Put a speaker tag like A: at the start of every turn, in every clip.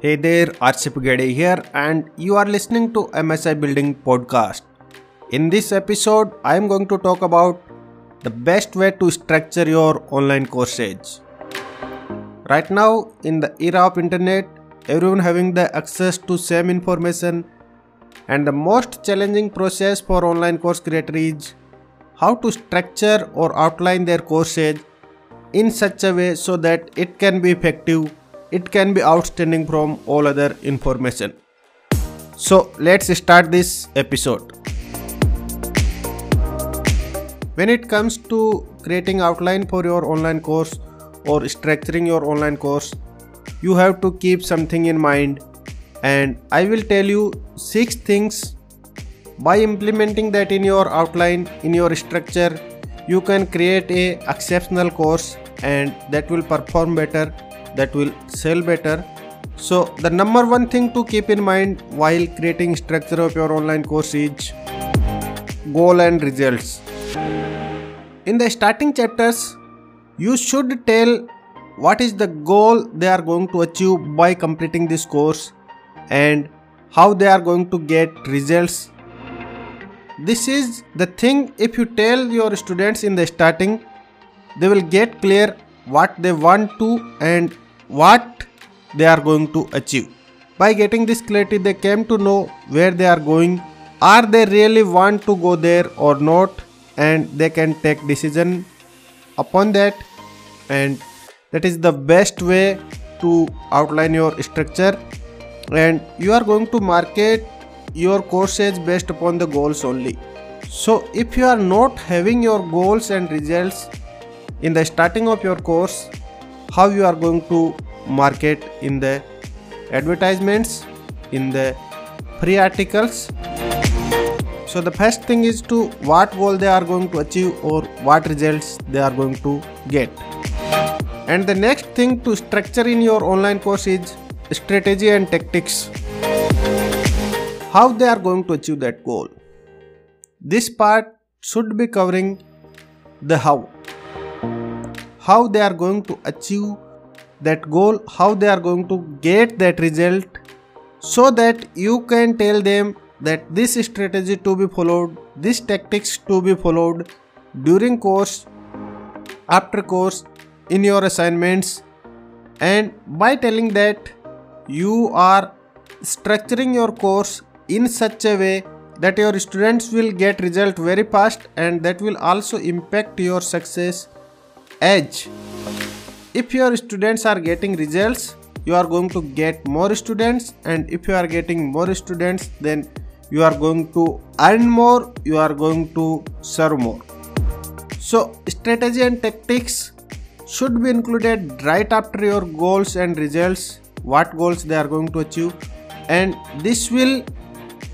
A: Hey there, Arship Gade here, and you are listening to MSI Building Podcast. In this episode, I am going to talk about the best way to structure your online courses. Right now, in the era of internet, everyone having the access to same information, and the most challenging process for online course creator is how to structure or outline their courses in such a way so that it can be effective it can be outstanding from all other information. So let's start this episode. When it comes to creating outline for your online course or structuring your online course you have to keep something in mind. And i will tell you six things by implementing that in your outline in your structure you can create a exceptional course and that will perform better that will sell better. So the number one thing to keep in mind while creating structure of your online course is goal and results. In the starting chapters you should tell what is the goal they are going to achieve by completing this course and how they are going to get results. This is the thing if you tell your students in the starting they will get clear what they want to and what they are going to achieve. By getting this clarity, they came to know where they are going, are they really want to go there or not, and they can take decision upon that. And that is the best way to outline your structure. And you are going to market your courses based upon the goals only. So, if you are not having your goals and results in the starting of your course, how you are going to market in the advertisements in the free articles. So the first thing is to what goal they are going to achieve or what results they are going to get. And the next thing to structure in your online course is strategy and tactics. How they are going to achieve that goal. This part should be covering the how how they are going to achieve that goal how they are going to get that result so that you can tell them that this strategy to be followed this tactics to be followed during course after course in your assignments. And by telling that you are structuring your course in such a way that your students will get result very fast and that will also impact your success edge. If your students are getting results you are going to get more students and if you are getting more students then you are going to earn more you are going to serve more. So strategy and tactics should be included right after your goals and results what goals they are going to achieve. And this will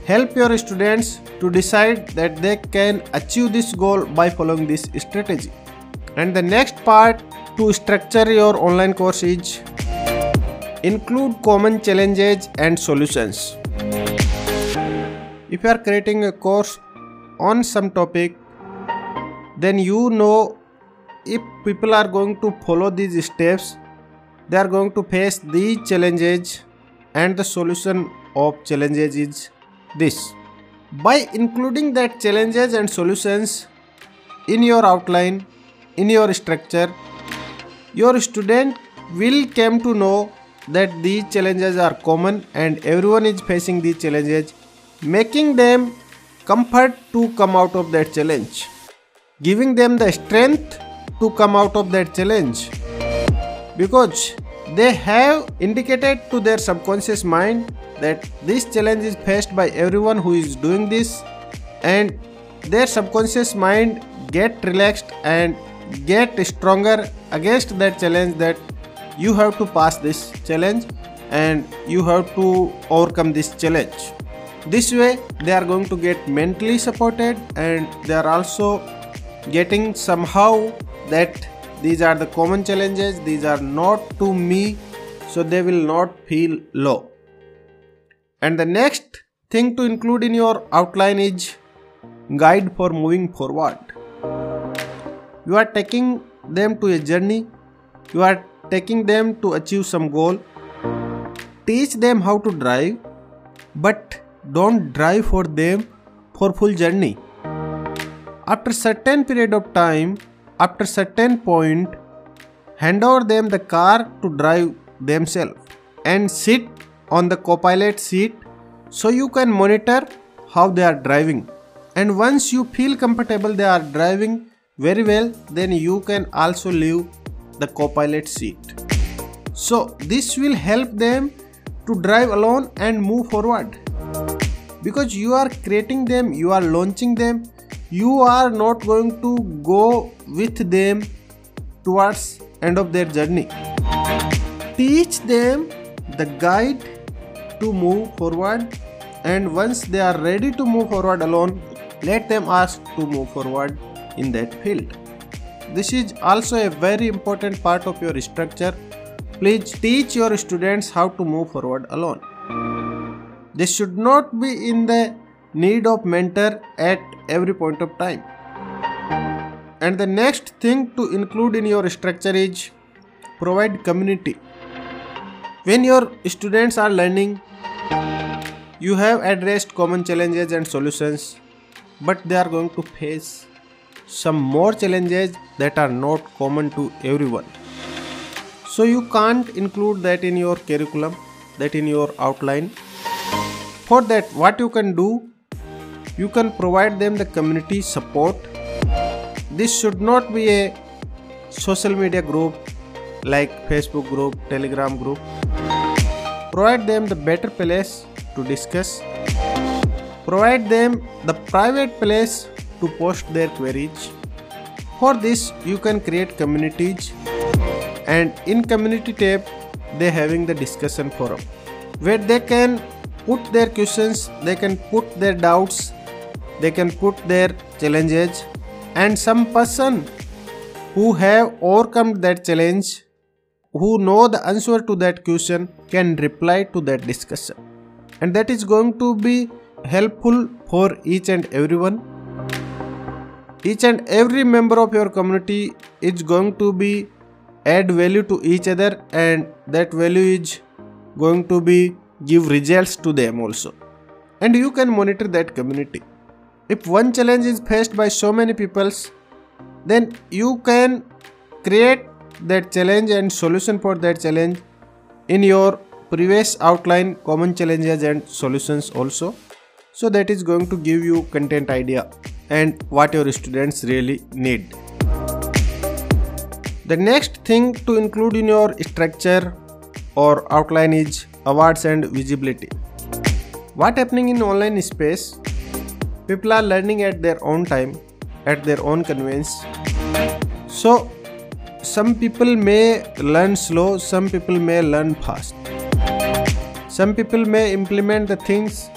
A: help your students to decide that they can achieve this goal by following this strategy and the next part to structure your online course is include common challenges and solutions. If you are creating a course on some topic, then you know if people are going to follow these steps, they are going to face these challenges and the solution of challenges is this. By including that challenges and solutions in your outline, in your structure, your student will come to know that these challenges are common and everyone is facing these challenges, making them comfort to come out of that challenge, giving them the strength to come out of that challenge. Because they have indicated to their subconscious mind that this challenge is faced by everyone who is doing this and their subconscious mind get relaxed and get stronger against that challenge that you have to pass this challenge and you have to overcome this challenge. This way they are going to get mentally supported and they are also getting somehow that these are the common challenges these are not to me so they will not feel low. And the next thing to include in your outline is guide for moving forward you are taking them to a journey you are taking them to achieve some goal teach them how to drive, but don't drive for them for full journey. After certain period of time, after certain point, hand over them the car to drive themselves and sit on the copilot seat so you can monitor how they are driving. And once you feel comfortable they are driving very well, then you can also leave the copilot seat. So this will help them to drive alone and move forward. Because you are creating them you are launching them you are not going to go with them towards end of their journey. Teach them the guide to move forward and once they are ready to move forward alone let them ask to move forward in that field this is also a very important part of your structure Please teach your students how to move forward alone. They should not be in the need of mentor at every point of time. And the next thing to include in your structure is provide community. When your students are learning, you have addressed common challenges and solutions, but they are going to face some more challenges that are not common to everyone. So you can't include that in your curriculum that in your outline. For that what you can do you can provide them the community support. This should not be a social media group like facebook group telegram group. Provide them the better place to discuss. Provide them the private place to post their queries. For this you can create communities and in community tab they having the discussion forum where they can put their questions they can put their doubts they can put their challenges and some person who have overcome that challenge who know the answer to that question can reply to that discussion. And that is going to be helpful for each and everyone each and every member of your community is going to be add value to each other and that value is going to be give results to them also. And you can monitor that community. If one challenge is faced by so many peoples then you can create that challenge and solution for that challenge in your previous outline common challenges and solutions also. So that is going to give you content idea and what your students really need the next thing to include in your structure or outline is awards and visibility. What happening in online space? People are learning at their own time, at their own convenience. So some people may learn slow, some people may learn fast. Some people may implement the things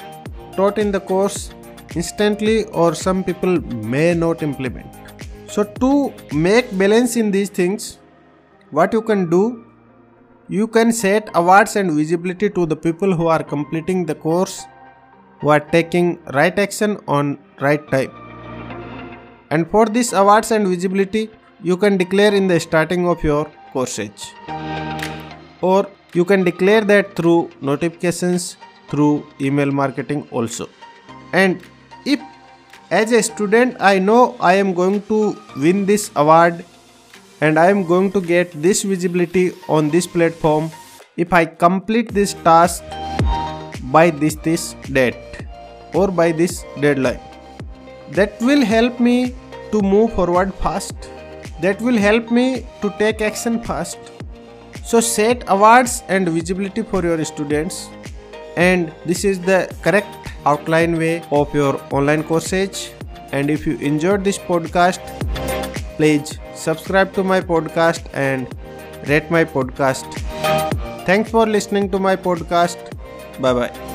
A: taught in the course instantly or some people may not implement. So to make balance in these things what you can do you can set awards and visibility to the people who are completing the course who are taking right action on right time. And for this awards and visibility you can declare in the starting of your courses or you can declare that through notifications through email marketing also. And if as a student i know i am going to win this award and i am going to get this visibility on this platform if i complete this task by this this date or by this deadline that will help me to move forward fast. That will help me to take action fast. So set awards and visibility for your students. And this is the correct outline way of your online courses. And if you enjoyed this podcast please subscribe to my podcast and rate my podcast. Thanks for listening to my podcast. Bye bye